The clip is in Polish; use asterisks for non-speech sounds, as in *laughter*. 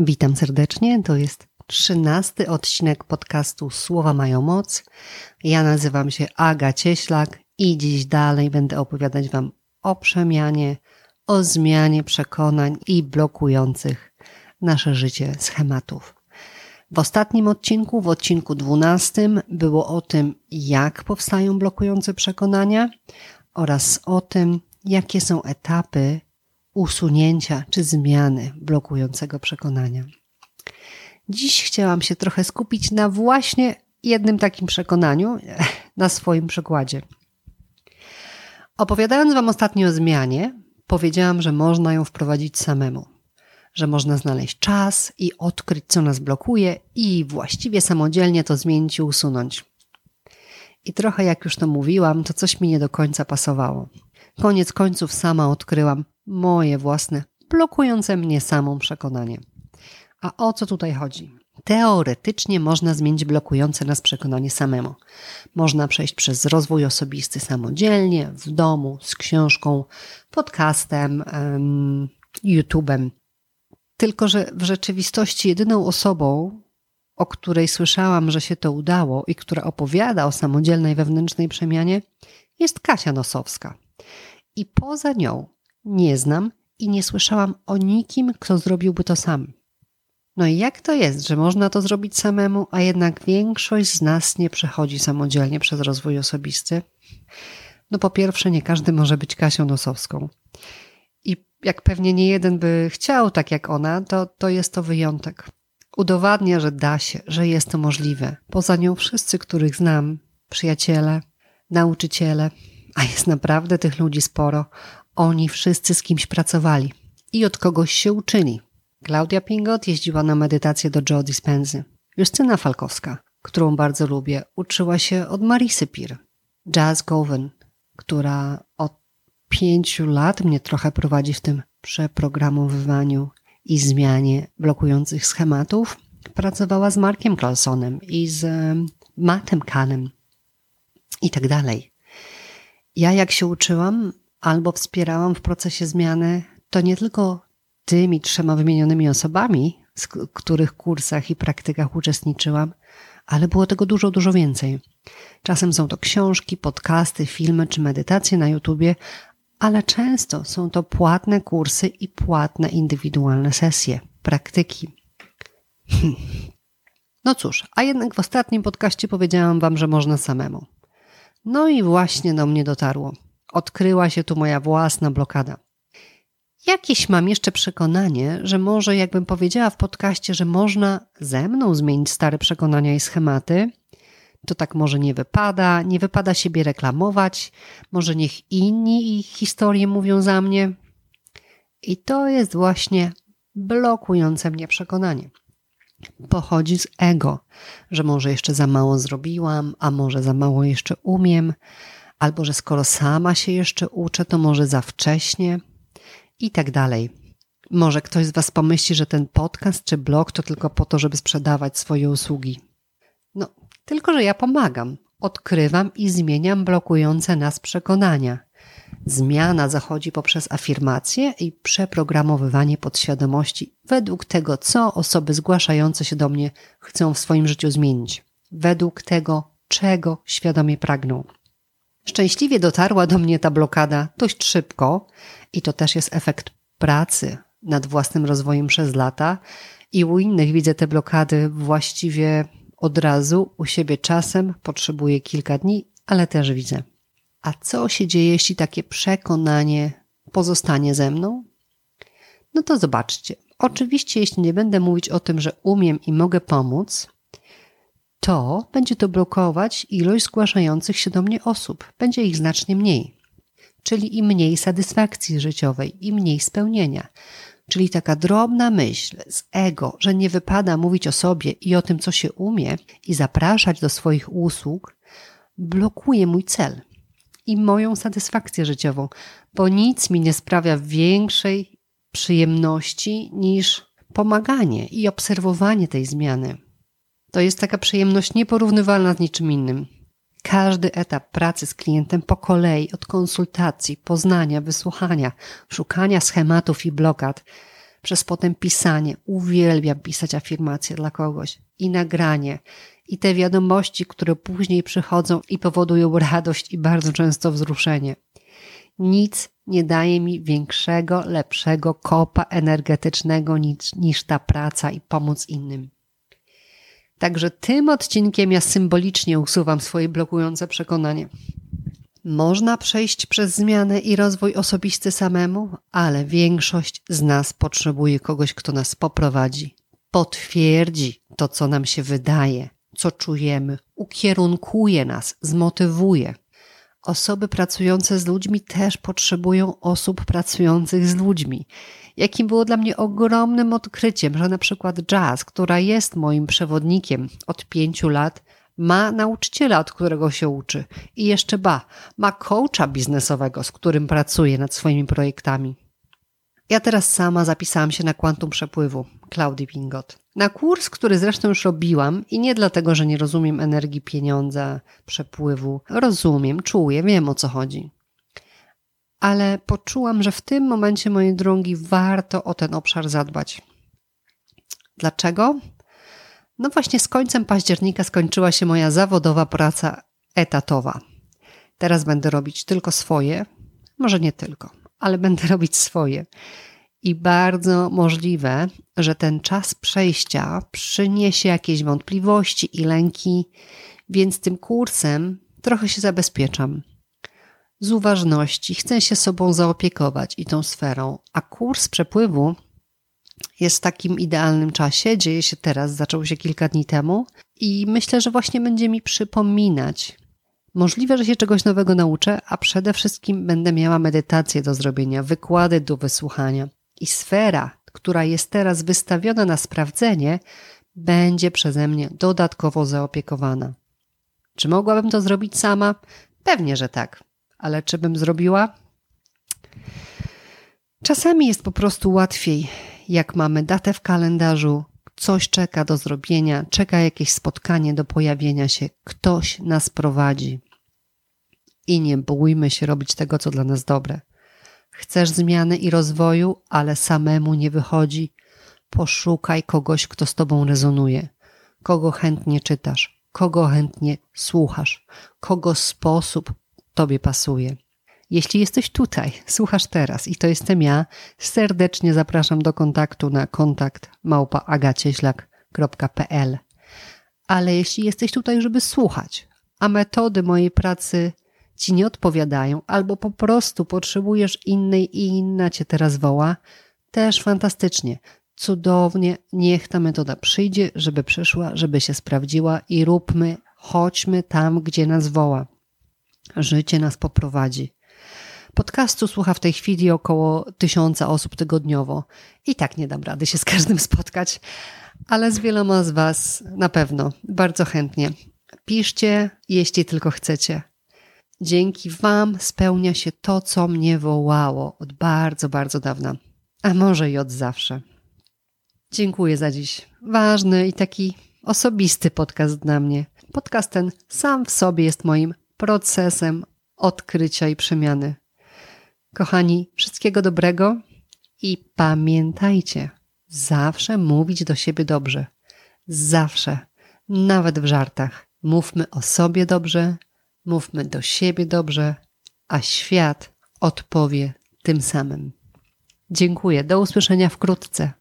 Witam serdecznie. To jest trzynasty odcinek podcastu Słowa mają moc. Ja nazywam się Aga Cieślak i dziś dalej będę opowiadać Wam o przemianie, o zmianie przekonań i blokujących nasze życie schematów. W ostatnim odcinku, w odcinku dwunastym, było o tym, jak powstają blokujące przekonania oraz o tym, jakie są etapy usunięcia czy zmiany blokującego przekonania. Dziś chciałam się trochę skupić na właśnie jednym takim przekonaniu, *laughs* na swoim przykładzie. Opowiadając Wam ostatnio o zmianie, powiedziałam, że można ją wprowadzić samemu, że można znaleźć czas i odkryć, co nas blokuje, i właściwie samodzielnie to zmienić i usunąć. I trochę jak już to mówiłam, to coś mi nie do końca pasowało. Koniec końców sama odkryłam moje własne, blokujące mnie samą przekonanie. A o co tutaj chodzi? Teoretycznie można zmienić blokujące nas przekonanie samemu. Można przejść przez rozwój osobisty samodzielnie, w domu, z książką, podcastem, YouTube'em. Tylko, że w rzeczywistości jedyną osobą, o której słyszałam, że się to udało i która opowiada o samodzielnej wewnętrznej przemianie, jest Kasia Nosowska. I poza nią nie znam i nie słyszałam o nikim, kto zrobiłby to sam. No i jak to jest, że można to zrobić samemu, a jednak większość z nas nie przechodzi samodzielnie przez rozwój osobisty? No po pierwsze, nie każdy może być Kasią Nosowską. I jak pewnie nie jeden by chciał tak jak ona, to, to jest to wyjątek. Udowadnia, że da się, że jest to możliwe. Poza nią wszyscy, których znam, przyjaciele, nauczyciele, a jest naprawdę tych ludzi sporo, oni wszyscy z kimś pracowali i od kogoś się uczyli. Klaudia Pingot jeździła na medytację do Joe Dispensy. Justyna Falkowska, którą bardzo lubię, uczyła się od Marisy Pir. Jazz Gowen, która od pięciu lat mnie trochę prowadzi w tym przeprogramowywaniu i zmianie blokujących schematów, pracowała z Markiem Carlsonem i z Mattem Kahnem i tak dalej. Ja jak się uczyłam, albo wspierałam w procesie zmiany, to nie tylko tymi trzema wymienionymi osobami, w których kursach i praktykach uczestniczyłam, ale było tego dużo, dużo więcej. Czasem są to książki, podcasty, filmy czy medytacje na YouTubie, ale często są to płatne kursy i płatne indywidualne sesje, praktyki. *laughs* No cóż, a jednak w ostatnim podcaście powiedziałam Wam, że można samemu. No i właśnie do mnie dotarło odkryła się tu moja własna blokada. Jakieś mam jeszcze przekonanie, że może jakbym powiedziała w podcaście, że można ze mną zmienić stare przekonania i schematy, to tak może nie wypada, nie wypada siebie reklamować, może niech inni ich historie mówią za mnie. I to jest właśnie blokujące mnie przekonanie. Pochodzi z ego, że może jeszcze za mało zrobiłam, a może za mało jeszcze umiem, albo że skoro sama się jeszcze uczę, to może za wcześnie i tak dalej. Może ktoś z Was pomyśli, że ten podcast czy blog to tylko po to, żeby sprzedawać swoje usługi. No, tylko że ja pomagam, odkrywam i zmieniam blokujące nas przekonania. Zmiana zachodzi poprzez afirmację i przeprogramowywanie podświadomości według tego, co osoby zgłaszające się do mnie chcą w swoim życiu zmienić, według tego, czego świadomie pragną. Szczęśliwie dotarła do mnie ta blokada dość szybko i to też jest efekt pracy nad własnym rozwojem przez lata. I u innych widzę te blokady właściwie od razu, u siebie czasem potrzebuję kilka dni, ale też widzę. A co się dzieje, jeśli takie przekonanie pozostanie ze mną? No to zobaczcie. Oczywiście, jeśli nie będę mówić o tym, że umiem i mogę pomóc, to będzie to blokować ilość zgłaszających się do mnie osób. Będzie ich znacznie mniej. Czyli i mniej satysfakcji życiowej, i mniej spełnienia. Czyli taka drobna myśl z ego, że nie wypada mówić o sobie i o tym, co się umie, i zapraszać do swoich usług, blokuje mój cel i moją satysfakcję życiową, bo nic mi nie sprawia większej przyjemności niż pomaganie i obserwowanie tej zmiany. To jest taka przyjemność nieporównywalna z niczym innym. Każdy etap pracy z klientem po kolei, od konsultacji, poznania, wysłuchania, szukania schematów i blokad, przez potem pisanie. Uwielbiam pisać afirmacje dla kogoś i nagranie. I te wiadomości, które później przychodzą i powodują radość i bardzo często wzruszenie. Nic nie daje mi większego, lepszego kopa energetycznego niż, niż ta praca i pomoc innym. Także tym odcinkiem ja symbolicznie usuwam swoje blokujące przekonanie. Można przejść przez zmianę i rozwój osobisty samemu, ale większość z nas potrzebuje kogoś, kto nas poprowadzi, potwierdzi to, co nam się wydaje, co czujemy, ukierunkuje nas, zmotywuje. Osoby pracujące z ludźmi też potrzebują osób pracujących z ludźmi. Jakim było dla mnie ogromnym odkryciem, że na przykład jazz, która jest moim przewodnikiem od pięciu lat, ma nauczyciela, od którego się uczy i jeszcze ba, ma coacha biznesowego, z którym pracuje nad swoimi projektami. Ja teraz sama zapisałam się na kwantum przepływu Claudii Pingot. Na kurs, który zresztą już robiłam i nie dlatego, że nie rozumiem energii pieniądza, przepływu. Rozumiem, czuję, wiem o co chodzi. Ale poczułam, że w tym momencie mojej drogi warto o ten obszar zadbać. Dlaczego? No właśnie z końcem października skończyła się moja zawodowa praca etatowa. Teraz będę robić tylko swoje, może nie tylko, ale będę *laughs* robić swoje. I bardzo możliwe, że ten czas przejścia przyniesie jakieś wątpliwości i lęki, więc tym kursem trochę się zabezpieczam. Z uważności chcę się sobą zaopiekować i tą sferą, a kurs przepływu jest w takim idealnym czasie. Dzieje się teraz, zaczął się kilka dni temu i myślę, że właśnie będzie mi przypominać. Możliwe, że się czegoś nowego nauczę, a przede wszystkim będę miała medytację do zrobienia, wykłady do wysłuchania. I sfera, która jest teraz wystawiona na sprawdzenie, będzie przeze mnie dodatkowo zaopiekowana. Czy mogłabym to zrobić sama? Pewnie, że tak. Ale czy bym zrobiła? Czasami jest po prostu łatwiej jak mamy datę w kalendarzu, coś czeka do zrobienia, czeka jakieś spotkanie do pojawienia się, ktoś nas prowadzi. I nie bójmy się robić tego, co dla nas dobre. Chcesz zmiany i rozwoju, ale samemu nie wychodzi. Poszukaj kogoś, kto z tobą rezonuje, kogo chętnie czytasz, kogo chętnie słuchasz, kogo sposób tobie pasuje. Jeśli jesteś tutaj, słuchasz teraz i to jestem ja, serdecznie zapraszam do kontaktu na kontakt małpaagacieślak.pl. Ale jeśli jesteś tutaj, żeby słuchać, a metody mojej pracy ci nie odpowiadają, albo po prostu potrzebujesz innej i inna cię teraz woła, też fantastycznie. Cudownie, niech ta metoda przyjdzie, żeby przyszła, żeby się sprawdziła i róbmy, chodźmy tam, gdzie nas woła. Życie nas poprowadzi. Podcastu słucha w tej chwili około tysiąca osób tygodniowo. I tak nie dam rady się z każdym spotkać, ale z wieloma z Was na pewno bardzo chętnie. Piszcie, jeśli tylko chcecie. Dzięki Wam spełnia się to, co mnie wołało od bardzo, bardzo dawna, a może i od zawsze. Dziękuję za dziś. Ważny i taki osobisty podcast dla mnie. Podcast ten sam w sobie jest moim procesem odkrycia i przemiany. Kochani, wszystkiego dobrego i pamiętajcie, zawsze mówić do siebie dobrze. Zawsze, nawet w żartach. Mówmy o sobie dobrze, mówmy do siebie dobrze, a świat odpowie tym samym. Dziękuję. Do usłyszenia wkrótce.